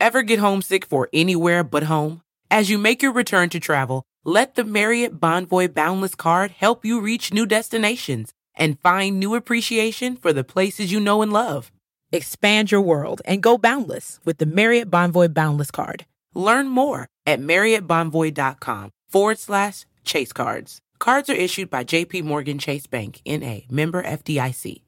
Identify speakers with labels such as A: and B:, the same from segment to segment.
A: Ever get homesick for anywhere but home? As you make your return to travel, let the Marriott Bonvoy Boundless card help you reach new destinations and find new appreciation for the places you know and love. Expand your world and go boundless with the Marriott Bonvoy Boundless card. Learn more at marriottbonvoy.com forward slash chase cards. Cards are issued by JP Morgan Chase Bank, N.A., member FDIC.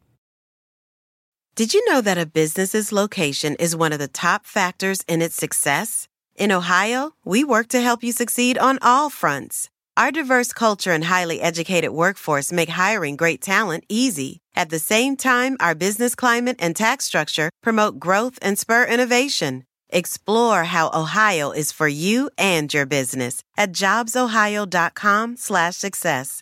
B: Did you know that a business's location is one of the top factors in its success? In Ohio, we work to help you succeed on all fronts. Our diverse culture and highly educated workforce make hiring great talent easy. At the same time, our business climate and tax structure promote growth and spur innovation. Explore how Ohio is for you and your business at jobsohio.com/success.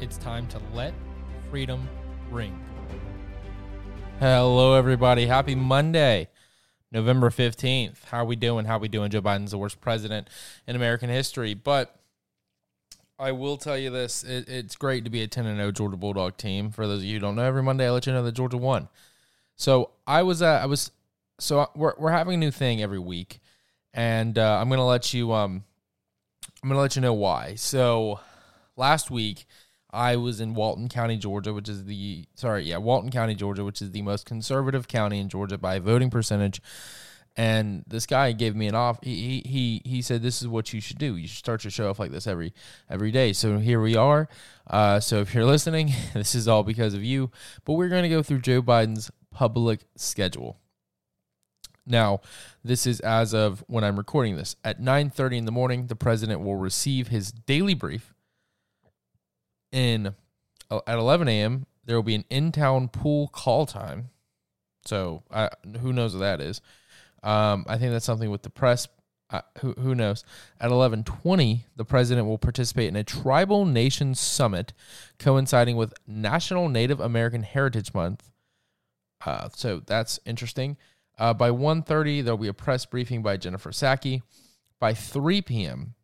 C: It's time to let freedom ring. Hello, everybody. Happy Monday, November 15th. How are we doing? How are we doing? Joe Biden's the worst president in American history. But I will tell you this it, it's great to be a 10 0 Georgia Bulldog team. For those of you who don't know, every Monday I let you know that Georgia won. So I was, uh, I was, so we're, we're having a new thing every week. And uh, I'm going to let you, um, I'm going to let you know why. So last week, I was in Walton County, Georgia, which is the sorry, yeah, Walton County, Georgia, which is the most conservative county in Georgia by voting percentage. And this guy gave me an off. He he he said this is what you should do. You should start your show off like this every every day. So here we are. Uh, so if you're listening, this is all because of you. But we're going to go through Joe Biden's public schedule. Now, this is as of when I'm recording this. At 9:30 in the morning, the president will receive his daily brief in uh, at 11 a.m. There will be an in-town pool call time. So uh, who knows what that is? Um, I think that's something with the press. Uh, who who knows? At 11:20, the president will participate in a tribal nations summit, coinciding with National Native American Heritage Month. Uh, so that's interesting. Uh, by 1.30, there'll be a press briefing by Jennifer Psaki. By 3 p.m.,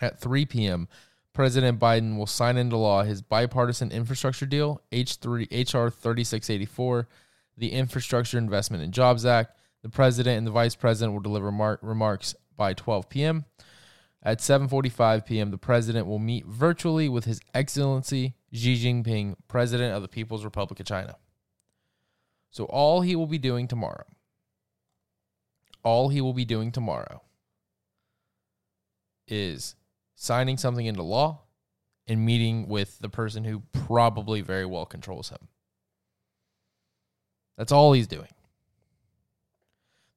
C: at 3 p.m., President Biden will sign into law his bipartisan infrastructure deal, H3, HR 3684, the Infrastructure Investment and Jobs Act. The president and the vice president will deliver mar- remarks by 12 p.m. At 7:45 p.m., the president will meet virtually with His Excellency Xi Jinping, President of the People's Republic of China. So all he will be doing tomorrow, all he will be doing tomorrow is signing something into law and meeting with the person who probably very well controls him. That's all he's doing.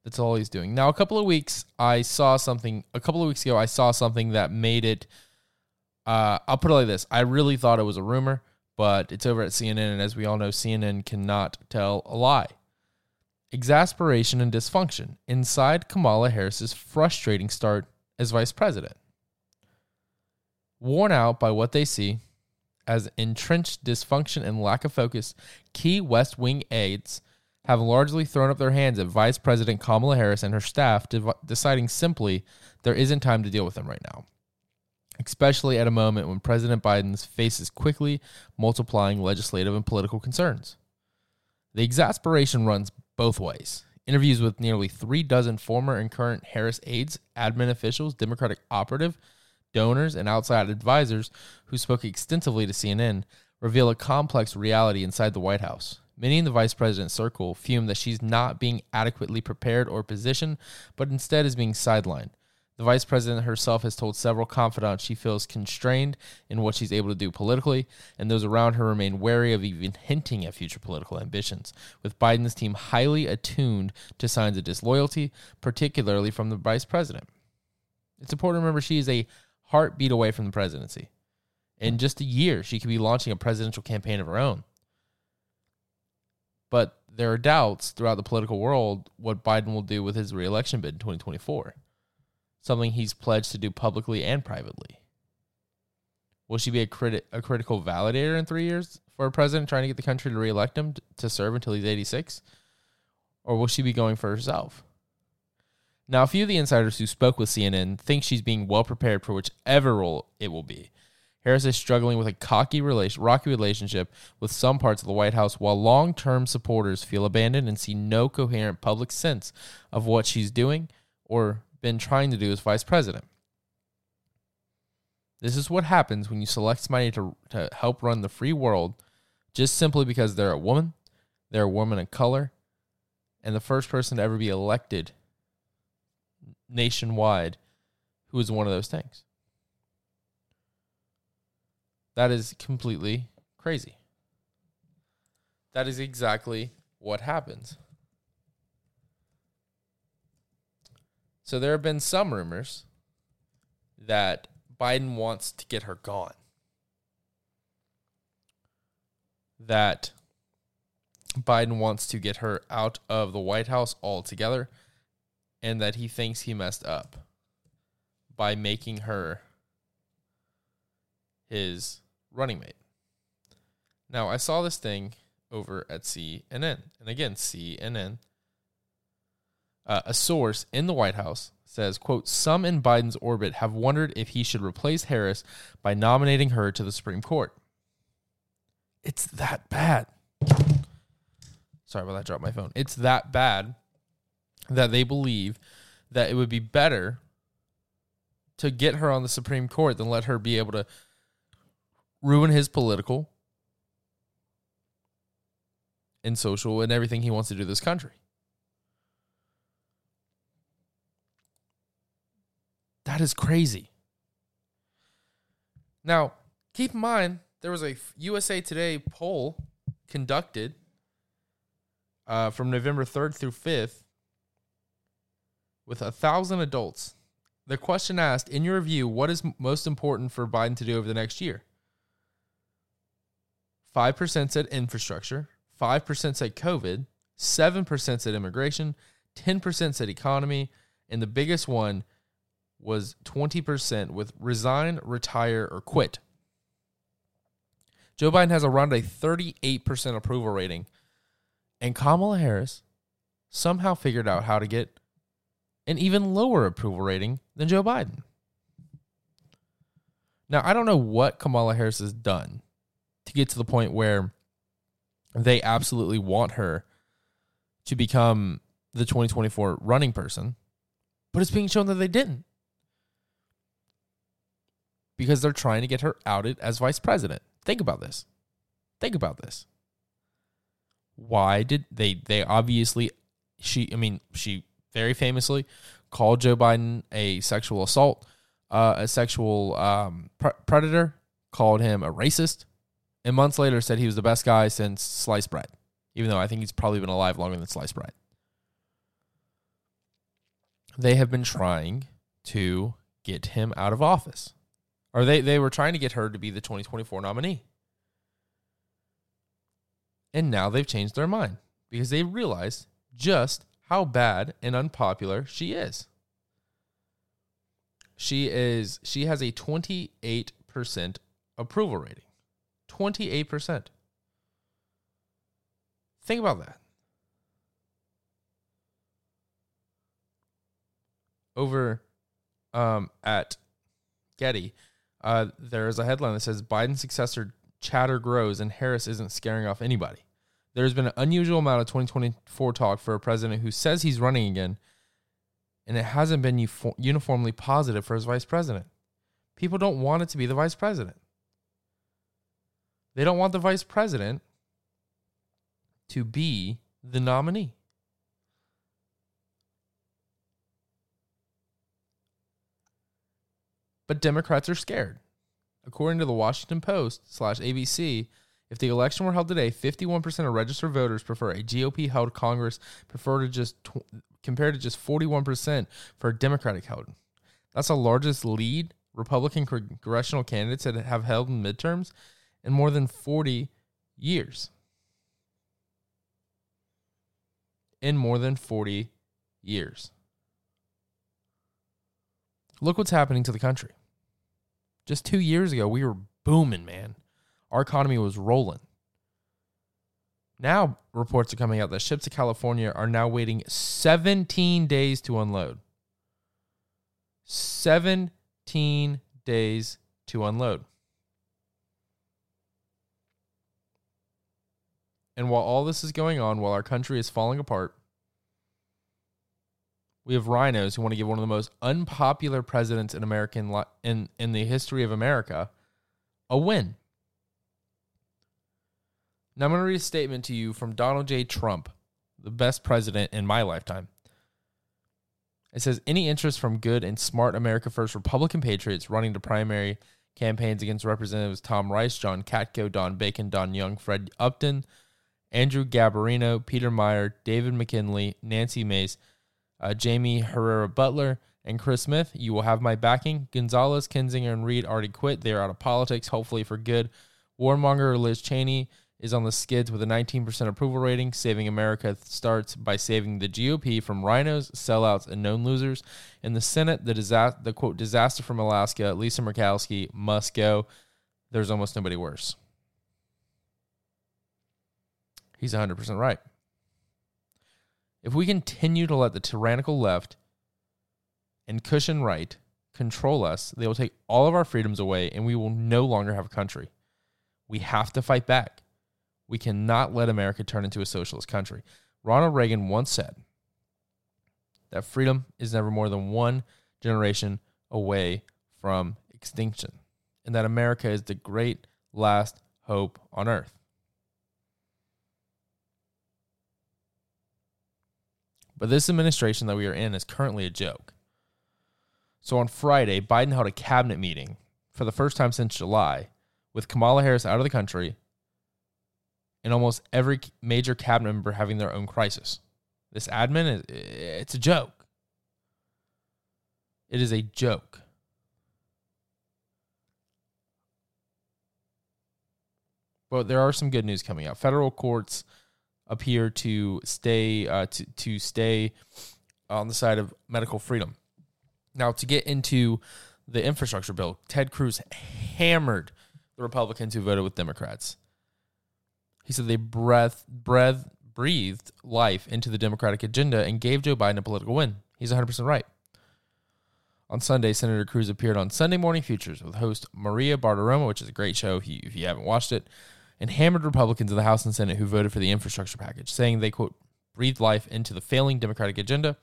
C: That's all he's doing. Now, a couple of weeks, I saw something, a couple of weeks ago, I saw something that made it, uh, I'll put it like this. I really thought it was a rumor, but it's over at CNN. And as we all know, CNN cannot tell a lie. Exasperation and dysfunction inside Kamala Harris's frustrating start as vice president. Worn out by what they see as entrenched dysfunction and lack of focus, key West Wing aides have largely thrown up their hands at Vice President Kamala Harris and her staff, deciding simply there isn't time to deal with them right now. Especially at a moment when President Biden faces quickly multiplying legislative and political concerns. The exasperation runs both ways. Interviews with nearly three dozen former and current Harris aides, admin officials, Democratic operative, donors, and outside advisors who spoke extensively to CNN reveal a complex reality inside the White House. Many in the vice president's circle fume that she's not being adequately prepared or positioned, but instead is being sidelined. The vice president herself has told several confidants she feels constrained in what she's able to do politically, and those around her remain wary of even hinting at future political ambitions, with Biden's team highly attuned to signs of disloyalty, particularly from the vice president. It's important to remember she is a heartbeat away from the presidency. In just a year, she could be launching a presidential campaign of her own. But there are doubts throughout the political world what Biden will do with his reelection bid in 2024, something he's pledged to do publicly and privately. Will she be a, criti- a critical validator in three years for a president trying to get the country to reelect him to serve until he's 86? Or will she be going for herself? Now, a few of the insiders who spoke with CNN think she's being well prepared for whichever role it will be. Harris is struggling with a cocky rocky relationship with some parts of the White House, while long term supporters feel abandoned and see no coherent public sense of what she's doing or been trying to do as vice president. This is what happens when you select somebody to, to help run the free world just simply because they're a woman, they're a woman of color, and the first person to ever be elected nationwide who is one of those things. That is completely crazy. That is exactly what happens. So there have been some rumors that Biden wants to get her gone. That Biden wants to get her out of the White House altogether and that he thinks he messed up by making her his running mate. Now, I saw this thing over at CNN, and again, CNN, uh, a source in the White House says, quote, some in Biden's orbit have wondered if he should replace Harris by nominating her to the Supreme Court. It's that bad. Sorry about that, dropped my phone. It's that bad that they believe that it would be better to get her on the Supreme Court than let her be able to ruin his political and social and everything he wants to do to this country. That is crazy. Now, keep in mind, there was a USA Today poll conducted uh, from November 3rd through 5th with a thousand adults. The question asked, in your view, what is most important for Biden to do over the next year? 5% said infrastructure, 5% said COVID, 7% said immigration, 10% said economy, and the biggest one was 20% with resign, retire, or quit. Joe Biden has around a 38% approval rating, and Kamala Harris somehow figured out how to get an even lower approval rating than Joe Biden. Now, I don't know what Kamala Harris has done to get to the point where they absolutely want her to become the 2024 running person, but it's being shown that they didn't because they're trying to get her outed as vice president. Think about this. Think about this. Why did they they obviously she I mean she very famously called Joe Biden a sexual assault, uh, a sexual um, pre- predator, called him a racist, and months later said he was the best guy since sliced bread, even though I think he's probably been alive longer than sliced bread. They have been trying to get him out of office. Or they, they were trying to get her to be the 2024 nominee. And now they've changed their mind because they realized just how bad and unpopular she is. She is she has a 28% approval rating. 28%. Think about that. Over um, at Getty, uh, there's a headline that says Biden's successor chatter grows and Harris isn't scaring off anybody. There's been an unusual amount of 2024 talk for a president who says he's running again, and it hasn't been uniformly positive for his vice president. People don't want it to be the vice president. They don't want the vice president to be the nominee. But Democrats are scared. According to the Washington Post slash ABC, if the election were held today, 51% of registered voters prefer a GOP held Congress prefer to just tw- compared to just 41% for a Democratic held. That's the largest lead Republican congressional candidates that have held in midterms in more than 40 years. in more than 40 years. Look what's happening to the country. Just two years ago, we were booming, man. Our economy was rolling. Now, reports are coming out that ships to California are now waiting 17 days to unload. 17 days to unload. And while all this is going on, while our country is falling apart, we have RINOs who want to give one of the most unpopular presidents in American li- in in the history of America a win. Now I'm going to read a statement to you from Donald J. Trump, the best president in my lifetime. It says any interest from good and smart America First Republican patriots running to primary campaigns against Representatives Tom Rice, John Katko, Don Bacon, Don Young, Fred Upton, Andrew Garbarino, Peter Meijer, David McKinley, Nancy Mace, uh, Jaime Herrera Beutler, and Chris Smith. You will have my backing. Gonzalez, Kinzinger, and Reed already quit. They are out of politics, hopefully for good. Warmonger Liz Cheney is on the skids with a 19% approval rating. Saving America starts by saving the GOP from RINOs, sellouts, and known losers. In the Senate, the disaster, the quote disaster from Alaska, Lisa Murkowski must go. There's almost nobody worse. He's 100% right. If we continue to let the tyrannical left and cushion right control us, they will take all of our freedoms away and we will no longer have a country. We have to fight back. We cannot let America turn into a socialist country. Ronald Reagan once said that freedom is never more than one generation away from extinction, and that America is the great last hope on earth. But this administration that we are in is currently a joke. So on Friday, Biden held a cabinet meeting for the first time since July with Kamala Harris out of the country and almost every major cabinet member having their own crisis. This admin, it's a joke. It is a joke. But there are some good news coming out. Federal courts appear to stay uh, to to stay on the side of medical freedom. Now, to get into the infrastructure bill, Ted Cruz hammered the Republicans who voted with Democrats. He said they breath, breath, breathed life into the Democratic agenda and gave Joe Biden a political win. He's 100% right. On Sunday, Senator Cruz appeared on Sunday Morning Futures with host Maria Bartiromo, which is a great show if you, if you haven't watched it, and hammered Republicans in the House and Senate who voted for the infrastructure package, saying they, quote, breathed life into the failing Democratic agenda.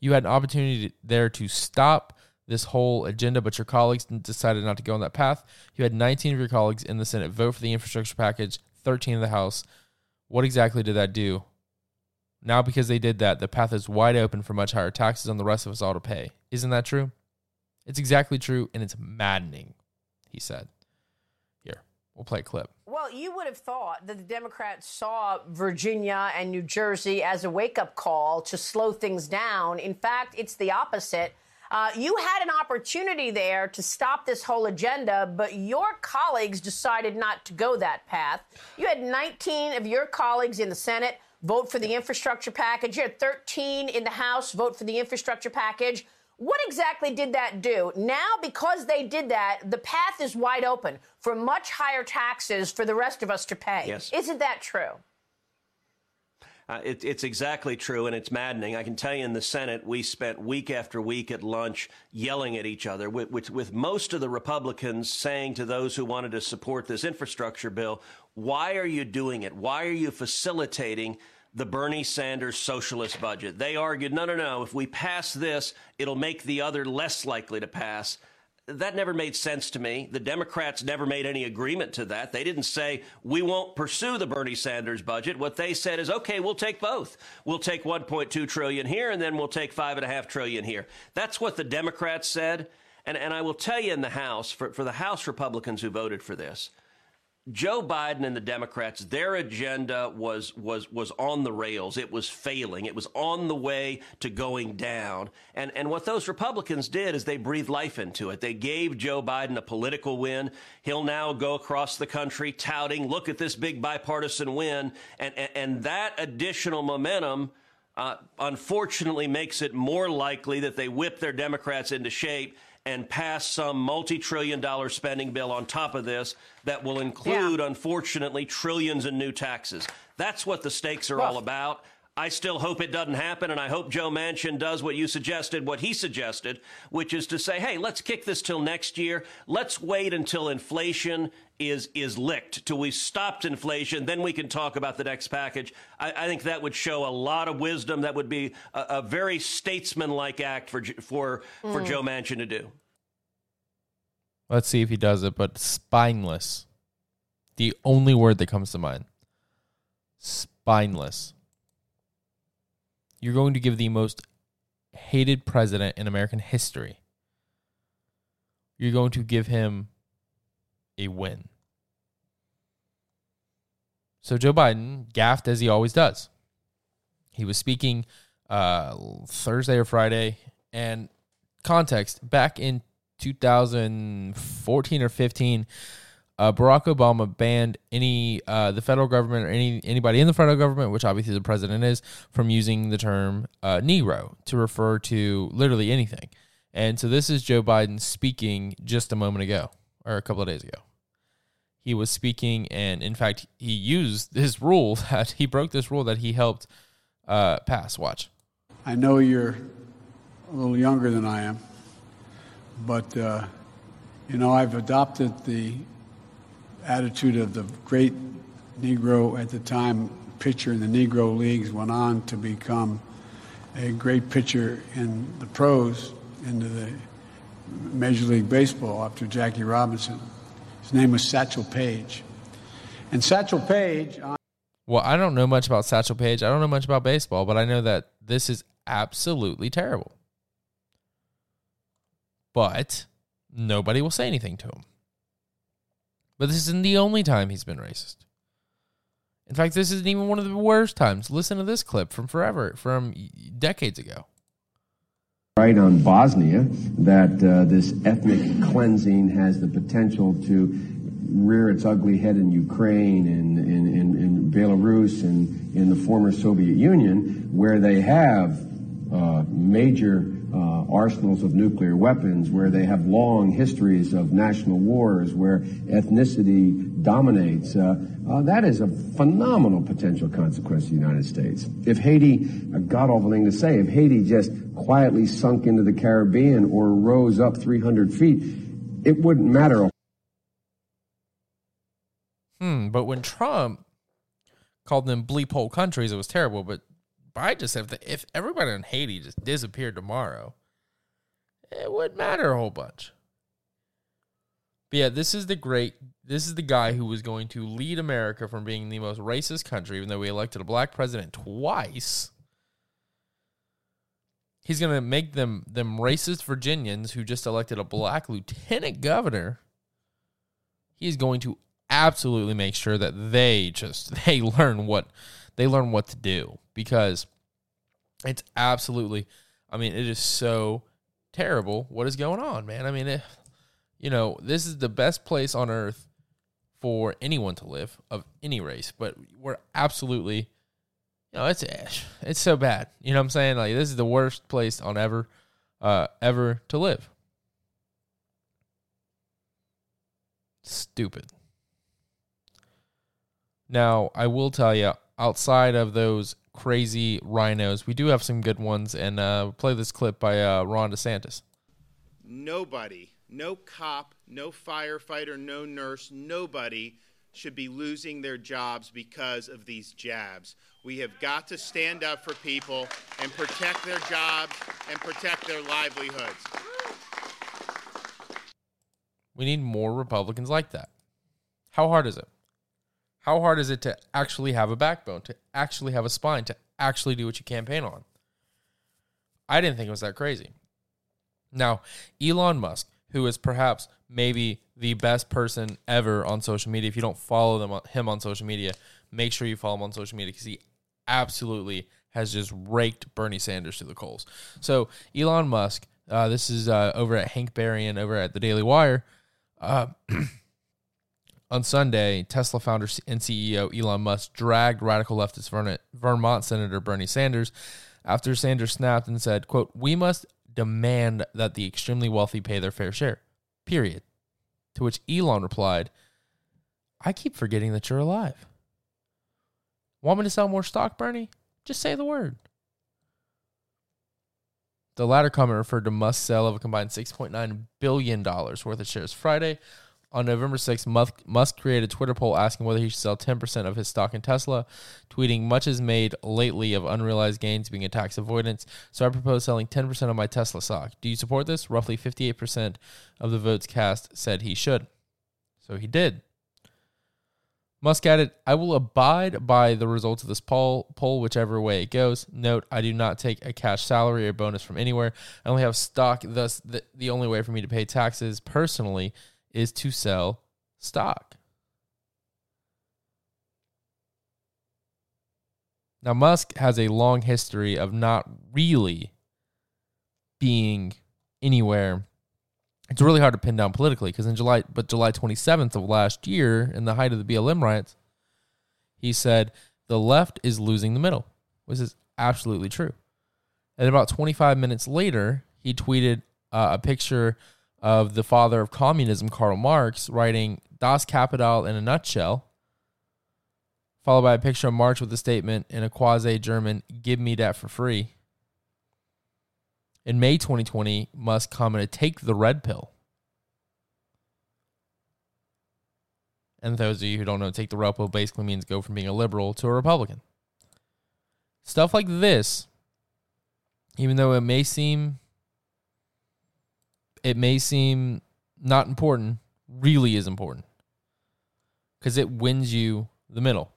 C: You had an opportunity there to stop this whole agenda, but your colleagues decided not to go on that path. You had 19 of your colleagues in the Senate vote for the infrastructure package, 13 of the House. What exactly did that do? Now, because they did that, the path is wide open for much higher taxes on the rest of us all to pay. Isn't that true? It's exactly true, and it's maddening, he said. Here, we'll play a clip.
D: Well, you would have thought that the Democrats saw Virginia and New Jersey as a wake up call to slow things down. In fact, it's the opposite. Uh, you had an opportunity there to stop this whole agenda, but your colleagues decided not to go that path. You had 19 of your colleagues in the Senate vote for the infrastructure package. You had 13 in the House vote for the infrastructure package. What exactly did that do? Now, because they did that, the path is wide open for much higher taxes for the rest of us to pay.
E: Yes.
D: Isn't that true?
E: Uh, it, it's exactly true, and it's maddening. I can tell you in the Senate, we spent week after week at lunch yelling at each other, with, with, with, most of the Republicans saying to those who wanted to support this infrastructure bill, Why are you doing it? Why are you facilitating the Bernie Sanders socialist budget? They argued, No, no, no. If we pass this, it'll make the other less likely to pass that never made sense to me. The Democrats never made any agreement to that. They didn't say, we won't pursue the Bernie Sanders budget. What they said is, okay, we'll take both. We'll take 1.2 trillion here and then we'll take five and a half trillion here. That's what the Democrats said. And, and I will tell you in the House, for, for the House Republicans who voted for this, Joe Biden and the Democrats, their agenda was was was on the rails. It was failing. It was on the way to going down. And and what those Republicans did is they breathed life into it. They gave Joe Biden a political win. He'll now go across the country touting, "Look at this big bipartisan win." And and, and that additional momentum uh, unfortunately makes it more likely that they whip their Democrats into shape and pass some multi trillion dollar spending bill on top of this that will include, yeah. unfortunately, trillions in new taxes. That's what the stakes are all about. I still hope it doesn't happen, and I hope Joe Manchin does what you suggested, what he suggested, which is to say, hey, let's kick this till next year. Let's wait until inflation is is licked, till we've stopped inflation. Then we can talk about the next package. I, I think that would show a lot of wisdom. That would be a, a very statesmanlike act for for mm. for Joe Manchin to do.
C: Let's see if he does it, but spineless. The only word that comes to mind. Spineless you're going to give the most hated president in American history. You're going to give him a win. So Joe Biden gaffed as he always does. He was speaking uh, Thursday or Friday, and context back in 2014 or 15, uh, Barack Obama banned any uh, the federal government or any anybody in the federal government, which obviously the president is, from using the term uh, Negro to refer to literally anything. And so this is Joe Biden speaking just a moment ago or a couple of days ago. He was speaking, and in fact, he used this rule that he broke this rule that he helped uh, pass. Watch.
F: I know you're a little younger than I am, but uh, you know I've adopted the attitude of the great Negro at the time pitcher in the Negro leagues went on to become a great pitcher in the pros into the Major League Baseball after Jackie Robinson. His name was Satchel Paige. And Satchel Paige.
C: well, I don't know much about Satchel Paige. I don't know much about baseball, but I know that this is absolutely terrible. But nobody will say anything to him. But this isn't the only time he's been racist. In fact, this isn't even one of the worst times. Listen to this clip from forever, from decades ago.
G: Right on Bosnia, that uh, this ethnic cleansing has the potential to rear its ugly head in Ukraine and in, in, in Belarus and in the former Soviet Union, where they have uh, major uh, arsenals of nuclear weapons, where they have long histories of national wars, where ethnicity dominates. Uh, uh, that is a phenomenal potential consequence of the United States. If Haiti, a god awful thing to say, if Haiti just quietly sunk into the Caribbean or rose up 300 feet, it wouldn't matter.
C: Hmm, but when Trump called them bleep hole countries, it was terrible. But I just have the, if everybody in Haiti just disappeared tomorrow, it wouldn't matter a whole bunch. But yeah, this is the great. This is the guy who was going to lead America from being the most racist country, even though we elected a black president twice. He's going to make them them racist Virginians who just elected a black lieutenant governor. He's going to absolutely make sure that they just they learn what they learn what to do because it's absolutely, I mean, it is so terrible what is going on, man. I mean, it, you know, this is the best place on earth for anyone to live of any race, but we're absolutely, you know, it's it's so bad. You know what I'm saying? Like this is the worst place on ever, uh, ever to live. Stupid. Now, I will tell you, outside of those crazy RINOs. We do have some good ones, and uh, play this clip by uh, Ron DeSantis.
H: Nobody, no cop, no firefighter, no nurse, nobody should be losing their jobs because of these jabs. We have got to stand up for people and protect their jobs and protect their livelihoods.
C: We need more Republicans like that. How hard is it? How hard is it to actually have a backbone, to actually have a spine, to actually do what you campaign on? I didn't think it was that crazy. Now, Elon Musk, who is perhaps maybe the best person ever on social media, if you don't follow them, him on social media, make sure you follow him on social media because he absolutely has just raked Bernie Sanders to the coals. So, Elon Musk, uh, this is uh, over at Hank Berrien over at the Daily Wire. Uh, On Sunday, Tesla founder and CEO Elon Musk dragged radical leftist Vermont Senator Bernie Sanders after Sanders snapped and said, quote, We must demand that the extremely wealthy pay their fair share. Period. To which Elon replied, I keep forgetting that you're alive. Want me to sell more stock, Bernie? Just say the word. The latter comment referred to Musk's sale of a combined $6.9 billion worth of shares Friday. On November 6th, Musk, Musk created a Twitter poll asking whether he should sell 10% of his stock in Tesla, tweeting, Much is made lately of unrealized gains being a tax avoidance, so I propose selling 10% of my Tesla stock. Do you support this? Roughly 58% of the votes cast said he should. So he did. Musk added, I will abide by the results of this poll, poll whichever way it goes. Note, I do not take a cash salary or bonus from anywhere. I only have stock, thus, the, the only way for me to pay taxes personally is to sell stock. Now, Musk has a long history of not really being anywhere it's really hard to pin down politically because in July, but July 27th of last year, in the height of the BLM riots, he said the left is losing the middle, which is absolutely true. And about 25 minutes later, he tweeted uh, a picture of the father of communism, Karl Marx, writing Das Kapital in a nutshell, followed by a picture of Marx with the statement in a quasi German, Give me that for free. In May 2020, Musk commented, Take the red pill. And those of you who don't know, take the red pill basically means go from being a liberal to a Republican. Stuff like this, even though it may seem it may seem not important, really is important. Because it wins you the middle.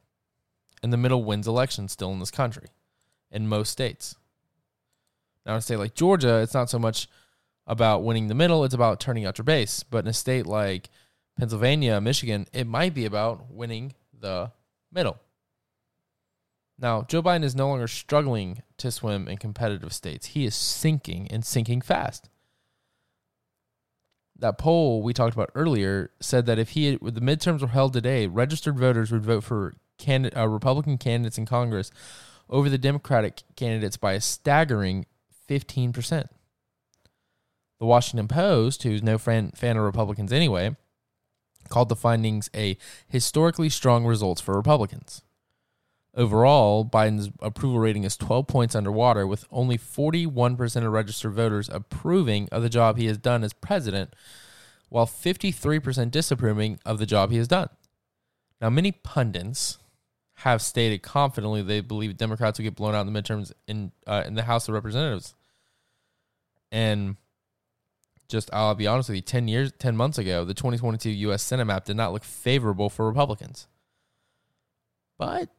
C: And the middle wins elections still in this country, in most states. Now, in a state like Georgia, it's not so much about winning the middle, it's about turning out your base. But in a state like Pennsylvania, Michigan, it might be about winning the middle. Now, Joe Biden is no longer struggling to swim in competitive states. He is sinking and sinking fast. That poll we talked about earlier said that if he the midterms were held today, registered voters would vote for candidate, uh, Republican candidates in Congress over the Democratic candidates by a staggering 15%. The Washington Post, who's no fan, fan of Republicans anyway, called the findings a historically strong results for Republicans. Overall, Biden's approval rating is 12 points underwater, with only 41% of registered voters approving of the job he has done as president, while 53% disapproving of the job he has done. Now, many pundits have stated confidently they believe Democrats will get blown out in the midterms in uh, in the House of Representatives. And just I'll be honest with you, ten years, ten months ago, the 2022 U.S. Senate map did not look favorable for Republicans. But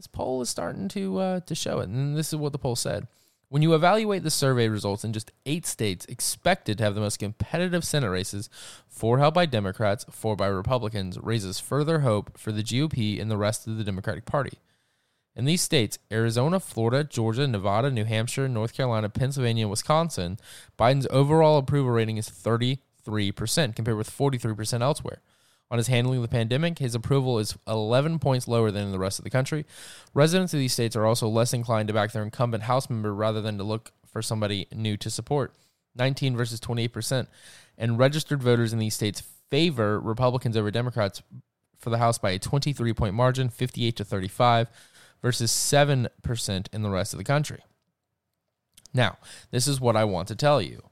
C: this poll is starting to uh, to show it, and this is what the poll said. When you evaluate the survey results in just eight states expected to have the most competitive Senate races, four held by Democrats, four by Republicans, raises further hope for the GOP and the rest of the Democratic Party. In these states, Arizona, Florida, Georgia, Nevada, New Hampshire, North Carolina, Pennsylvania, and Wisconsin, Biden's overall approval rating is 33%, compared with 43% elsewhere. On his handling of the pandemic, his approval is 11 points lower than in the rest of the country. Residents of these states are also less inclined to back their incumbent House member rather than to look for somebody new to support. 19 versus 28%. And registered voters in these states favor Republicans over Democrats for the House by a 23 point margin, 58 to 35, versus 7% in the rest of the country. Now, this is what I want to tell you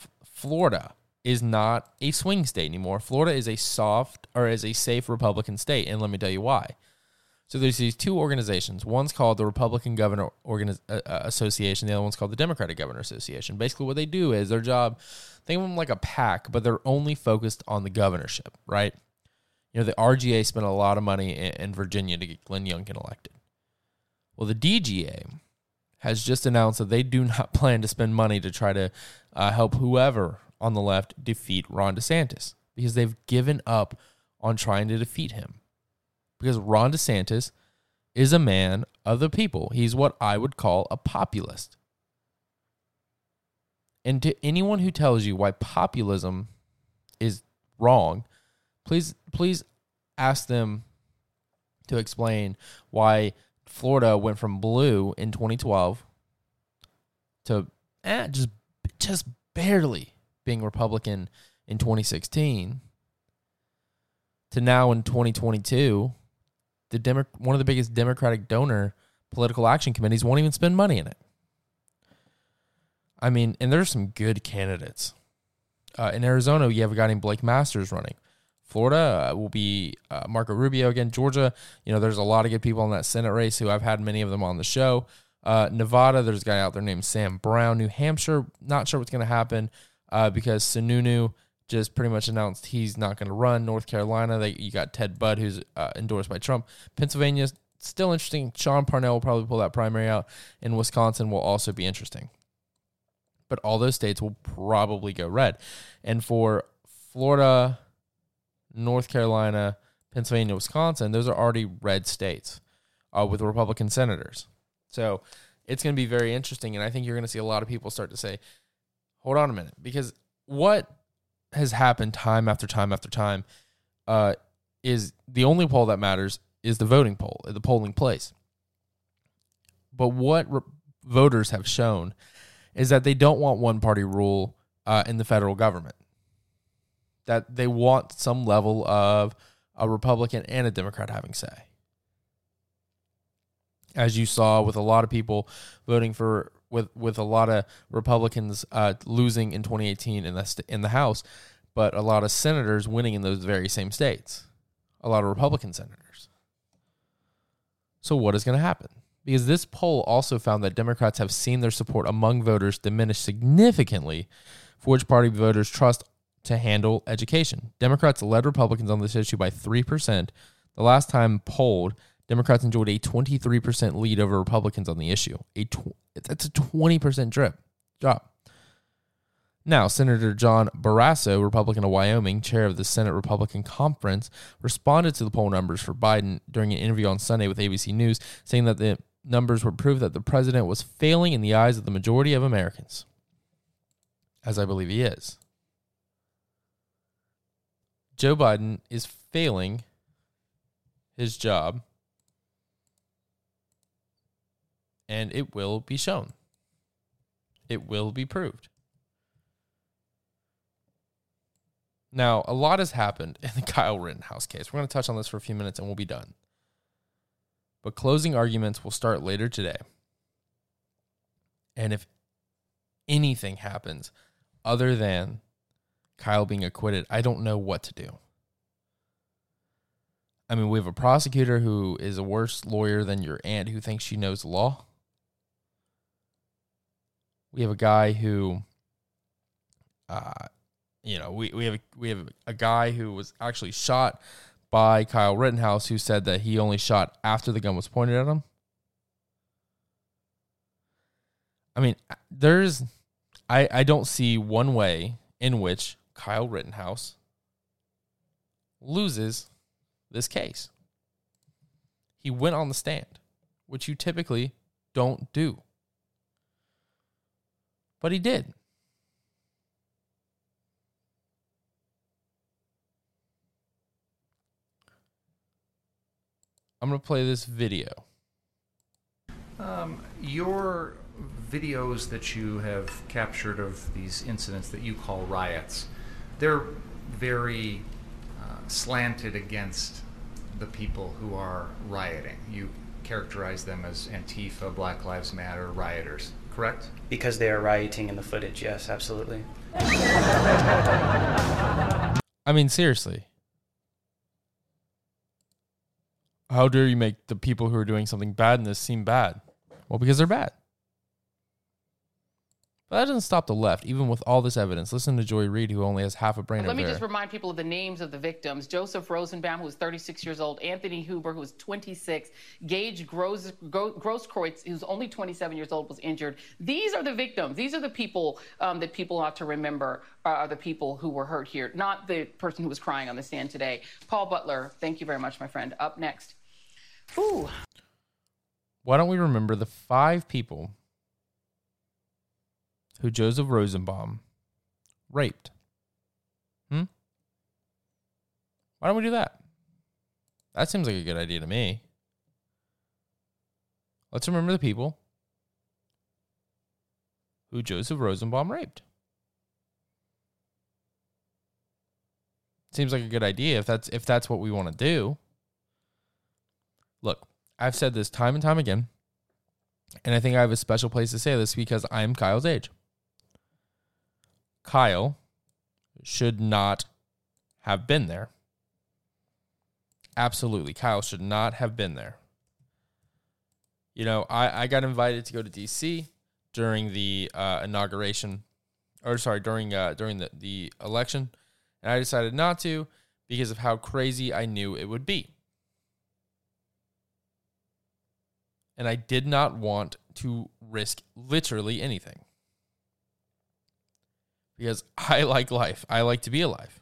C: F- Florida is not a swing state anymore. Florida is a soft or is a safe Republican state, and let me tell you why. So there's these two organizations. One's called the Republican Governor Organiz- uh, uh, Association. The other one's called the Democratic Governor Association. Basically, what they do is their job. Think of them like a PAC, but they're only focused on the governorship, right? You know, the RGA spent a lot of money in, in Virginia to get Glenn Youngkin elected. Well, the DGA has just announced that they do not plan to spend money to try to uh, help whoever on the left defeat Ron DeSantis because they've given up on trying to defeat him. Because Ron DeSantis is a man of the people. He's what I would call a populist. And to anyone who tells you why populism is wrong, please please ask them to explain why Florida went from blue in 2012 to eh, just just barely being Republican in 2016 to now in 2022 the Demo- one of the biggest Democratic donor political action committees won't even spend money in it. I mean, and there's some good candidates. Uh, in Arizona, you have a guy named Blake Masters running. Florida uh, will be uh, Marco Rubio again. Georgia, you know, there's a lot of good people in that Senate race who I've had many of them on the show. Uh, Nevada, there's a guy out there named Sam Brown. New Hampshire, not sure what's going to happen uh, because Sununu just pretty much announced he's not going to run. North Carolina, they, you got Ted Budd, who's uh, endorsed by Trump. Pennsylvania, still interesting. Sean Parnell will probably pull that primary out. And Wisconsin will also be interesting. But all those states will probably go red. And for Florida, North Carolina, Pennsylvania, Wisconsin, those are already red states uh, with Republican senators. So it's going to be very interesting. And I think you're going to see a lot of people start to say, hold on a minute, because what has happened time after time after time uh, is the only poll that matters is the voting poll, the polling place. But what re- voters have shown is that they don't want one party rule uh, in the federal government. That they want some level of a Republican and a Democrat having say. As you saw with a lot of people voting for with with a lot of Republicans uh, losing in 2018 in the in the House, but a lot of senators winning in those very same states. A lot of Republican senators. So what is going to happen? Because this poll also found that Democrats have seen their support among voters diminish significantly for which party voters trust to handle education. Democrats led Republicans on this issue by 3%. The last time polled, Democrats enjoyed a 23% lead over Republicans on the issue. A tw- that's a 20% drip drop. Now, Senator John Barrasso, Republican of Wyoming, chair of the Senate Republican Conference, responded to the poll numbers for Biden during an interview on Sunday with ABC News, saying that the numbers were proof that the president was failing in the eyes of the majority of Americans, as I believe he is. Joe Biden is failing his job, and it will be shown. It will be proved. Now, a lot has happened in the Kyle Rittenhouse case. We're going to touch on this for a few minutes and we'll be done. But closing arguments will start later today. And if anything happens other than Kyle being acquitted, I don't know what to do. I mean, we have a prosecutor who is a worse lawyer than your aunt who thinks she knows law. We have a guy who uh, you know, we, we have a, we have a guy who was actually shot by Kyle Rittenhouse who said that he only shot after the gun was pointed at him. I mean, there's I I don't see one way in which Kyle Rittenhouse loses this case. He went on the stand, which you typically don't do. But he did. I'm going to play this video.
I: Um, your videos that you have captured of these incidents that you call riots, they're very uh, slanted against the people who are rioting. You characterize them as Antifa, Black Lives Matter rioters, correct?
J: Because they are rioting in the footage, yes, absolutely.
C: I mean, seriously. How dare you make the people who are doing something bad in this seem bad? Well, because they're bad. But that doesn't stop the left, even with all this evidence. Listen to Joy Reid, who only has half a brain.
K: Let me just remind people of the names of the victims: Joseph Rosenbaum, who was 36 years old; Anthony Huber, who was 26; Gage Gross, Grosskreutz, who's only 27 years old, was injured. These are the victims. These are the people um, that people ought to remember are the people who were hurt here, not the person who was crying on the stand today. Paul Butler, thank you very much, my friend. Up next. Ooh.
C: Why don't we remember the five people who Joseph Rosenbaum raped? Hmm? Why don't we do that? That seems like a good idea to me. Let's remember the people who Joseph Rosenbaum raped. Seems like a good idea if that's if that's what we want to do. Look, I've said this time and time again, and I think I have a special place to say this because I'm Kyle's age. Kyle should not have been there. Absolutely. Kyle should not have been there. You know, I, I got invited to go to DC during the uh, inauguration, or sorry, during uh, during the, the election, and I decided not to because of how crazy I knew it would be. And I did not want to risk literally anything. Because I like life. I like to be alive.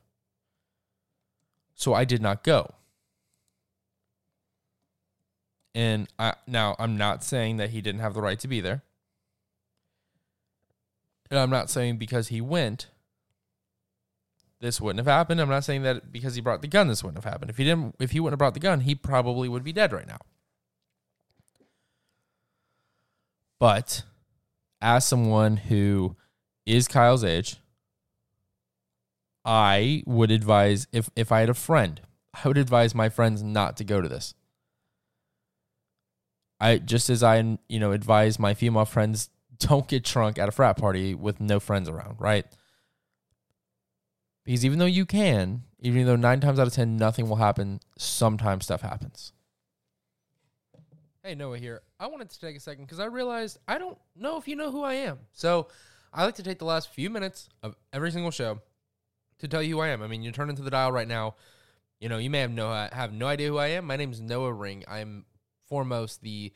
C: So I did not go. And I, now I'm not saying that he didn't have the right to be there. And I'm not saying because he went, this wouldn't have happened. I'm not saying that because he brought the gun, this wouldn't have happened. If he didn't, if he wouldn't have brought the gun, he probably would be dead right now. But as someone who is Kyle's age, I would advise if if I had a friend, I would advise my friends not to go to this. I just as I you know advise my female friends don't get drunk at a frat party with no friends around, right? Because even though you can, even though nine times out of ten nothing will happen, sometimes stuff happens. Hey, Noah here. I wanted to take a second because I realized I don't know if you know who I am. So I like to take the last few minutes of every single show to tell you who I am. I mean, you turn into the dial right now. You know, you may have no have no idea who I am. My name is Noah Ring. I'm foremost the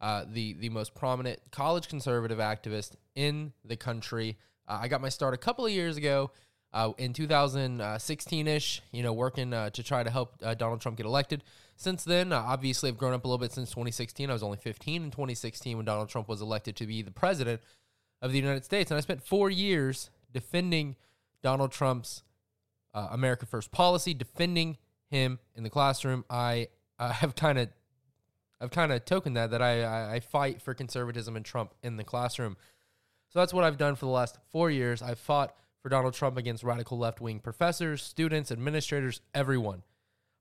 C: uh, the the most prominent college conservative activist in the country. Uh, I got my start a couple of years ago uh, in 2016 ish. You know, working uh, to try to help uh, Donald Trump get elected. Since then, uh, obviously, I've grown up a little bit since 2016. I was only 15 in 2016 when Donald Trump was elected to be the president of the United States, and I spent four years defending Donald Trump's Uh, America First policy, defending him in the classroom. I uh, have kind of I've kind of token that that I, I, I fight for conservatism and Trump in the classroom. So that's what I've done for the last four years. I've fought for Donald Trump against radical left wing professors, students, administrators, everyone.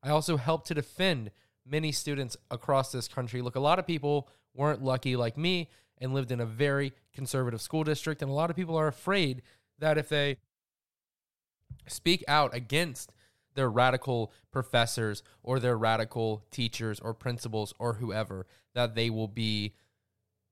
C: I also helped to defend many students across this country. Look, a lot of people weren't lucky like me and lived in a very conservative school district, and a lot of people are afraid that if they speak out against their radical professors or their radical teachers or principals or whoever that they will be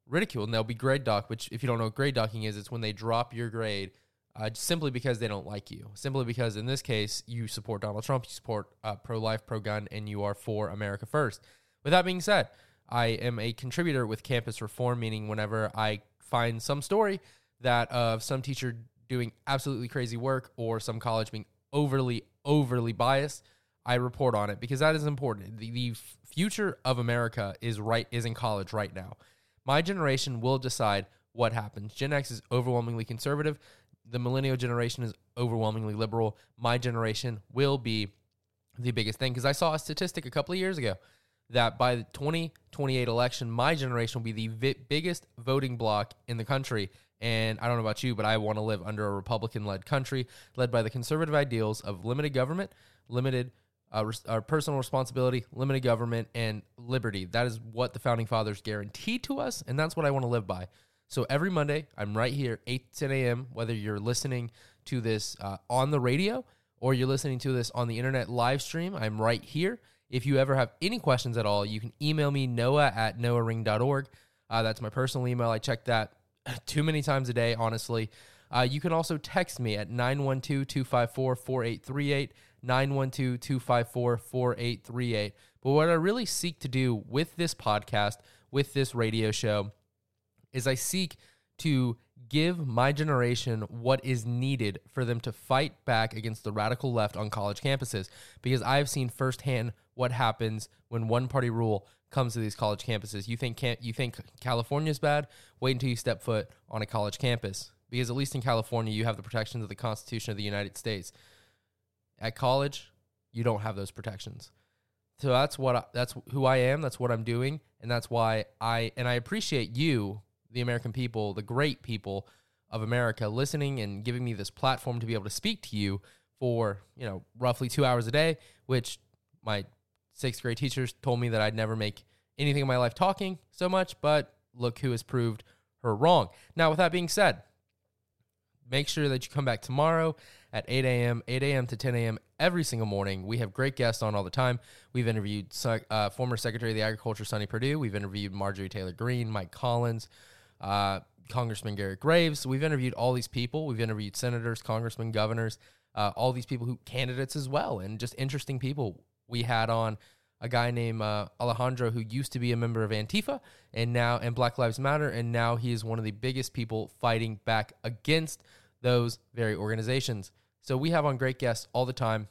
C: ridiculed and they'll be grade docked which if you don't know what grade docking is it's when they drop your grade uh, simply because they don't like you. Simply because in this case you support donald trump you support uh, pro-life pro-gun and you are for america first. With that being said i am a contributor with campus reform meaning whenever i find some story that of some teacher doing absolutely crazy work or some college being overly overly biased, I report on it because that is important. The, the future of America is right is in college right now. My generation will decide what happens. Gen X is overwhelmingly conservative. The millennial generation is overwhelmingly liberal. My generation will be the biggest thing because I saw a statistic a couple of years ago that by the 2028 election, my generation will be the vi- biggest voting bloc in the country. And I don't know about you, but I want to live under a Republican led country led by the conservative ideals of limited government, limited uh, res- uh, personal responsibility, limited government, and liberty. That is what the founding fathers guaranteed to us. And that's what I want to live by. So every Monday, I'm right here, 8 10 a.m., whether you're listening to this uh, on the radio or you're listening to this on the internet live stream, I'm right here. If you ever have any questions at all, you can email me, noah at noahring.org. Uh, that's my personal email. I check that too many times a day, honestly. Uh, you can also text me at 912 254 4838. 912 254 4838. But what I really seek to do with this podcast, with this radio show, is I seek to give my generation what is needed for them to fight back against the radical left on college campuses because I've seen firsthand what happens when one party rule comes to these college campuses. You think can't you think California's bad? Wait until you step foot on a college campus because at least in California you have the protections of the Constitution of the United States. At college, you don't have those protections. So that's what I, that's who I am. That's what I'm doing, and that's why I and I appreciate you, the American people, the great people of America, listening and giving me this platform to be able to speak to you for you know roughly two hours a day, which my sixth grade teachers told me that I'd never make anything in my life talking so much, but look who has proved her wrong. Now, with that being said, make sure that you come back tomorrow at 8 a.m., 8 a.m. to 10 a.m. every single morning. We have great guests on all the time. We've interviewed uh, former Secretary of the Agriculture, Sonny Perdue. We've interviewed Marjorie Taylor Greene, Mike Collins, uh, Congressman Garrett Graves. We've interviewed all these people. We've interviewed senators, congressmen, governors, uh, all these people who candidates as well, and just interesting people. We had on a guy named uh, Alejandro who used to be a member of Antifa and now and Black Lives Matter, and now he is one of the biggest people fighting back against those very organizations. So we have on great guests all the time,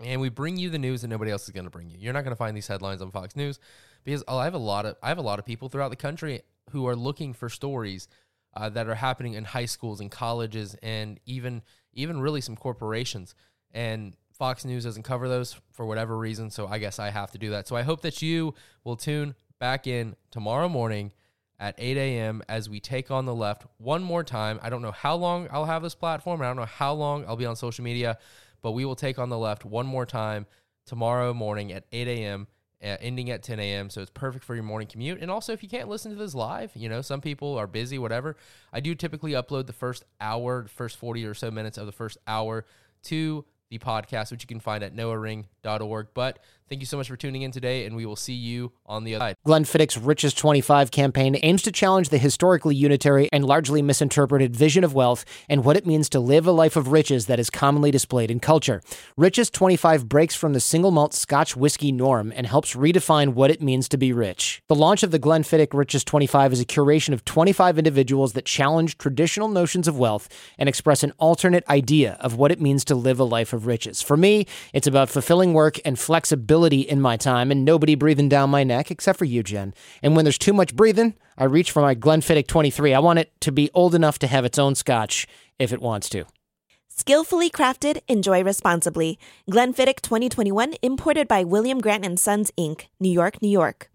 C: and we bring you the news that nobody else is going to bring you. You're not going to find these headlines on Fox News because I have a lot of I have a lot of people throughout the country who are looking for stories uh, that are happening in high schools and colleges and even even really some corporations. And Fox News doesn't cover those for whatever reason, so I guess I have to do that. So I hope that you will tune back in tomorrow morning at 8 a.m. as we take on the left one more time. I don't know how long I'll have this platform. I don't know how long I'll be on social media, but we will take on the left one more time tomorrow morning at 8 a.m. Uh, ending at 10 a.m. So it's perfect for your morning commute. And also, if you can't listen to this live, you know, some people are busy, whatever. I do typically upload the first hour, first 40 or so minutes of the first hour to the podcast, which you can find at noahring.org. But thank you so much for tuning in today, and we will see you on the other side.
L: Glenfiddich's Richest 25 campaign aims to challenge the historically unitary and largely misinterpreted vision of wealth and what it means to live a life of riches that is commonly displayed in culture. Richest 25 breaks from the single malt Scotch whiskey norm and helps redefine what it means to be rich. The launch of the Glenfiddich Richest 25 is a curation of 25 individuals that challenge traditional notions of wealth and express an alternate idea of what it means to live a life of riches. For me, it's about fulfilling work and flexibility in my time and nobody breathing down my neck except for you, Jen. And when there's too much breathing, I reach for my Glenfiddich 23. I want it to be old enough to have its own scotch if it wants to.
M: Skillfully crafted, enjoy responsibly. Glenfiddich 2021 imported by William Grant & Sons Inc., New York, New York.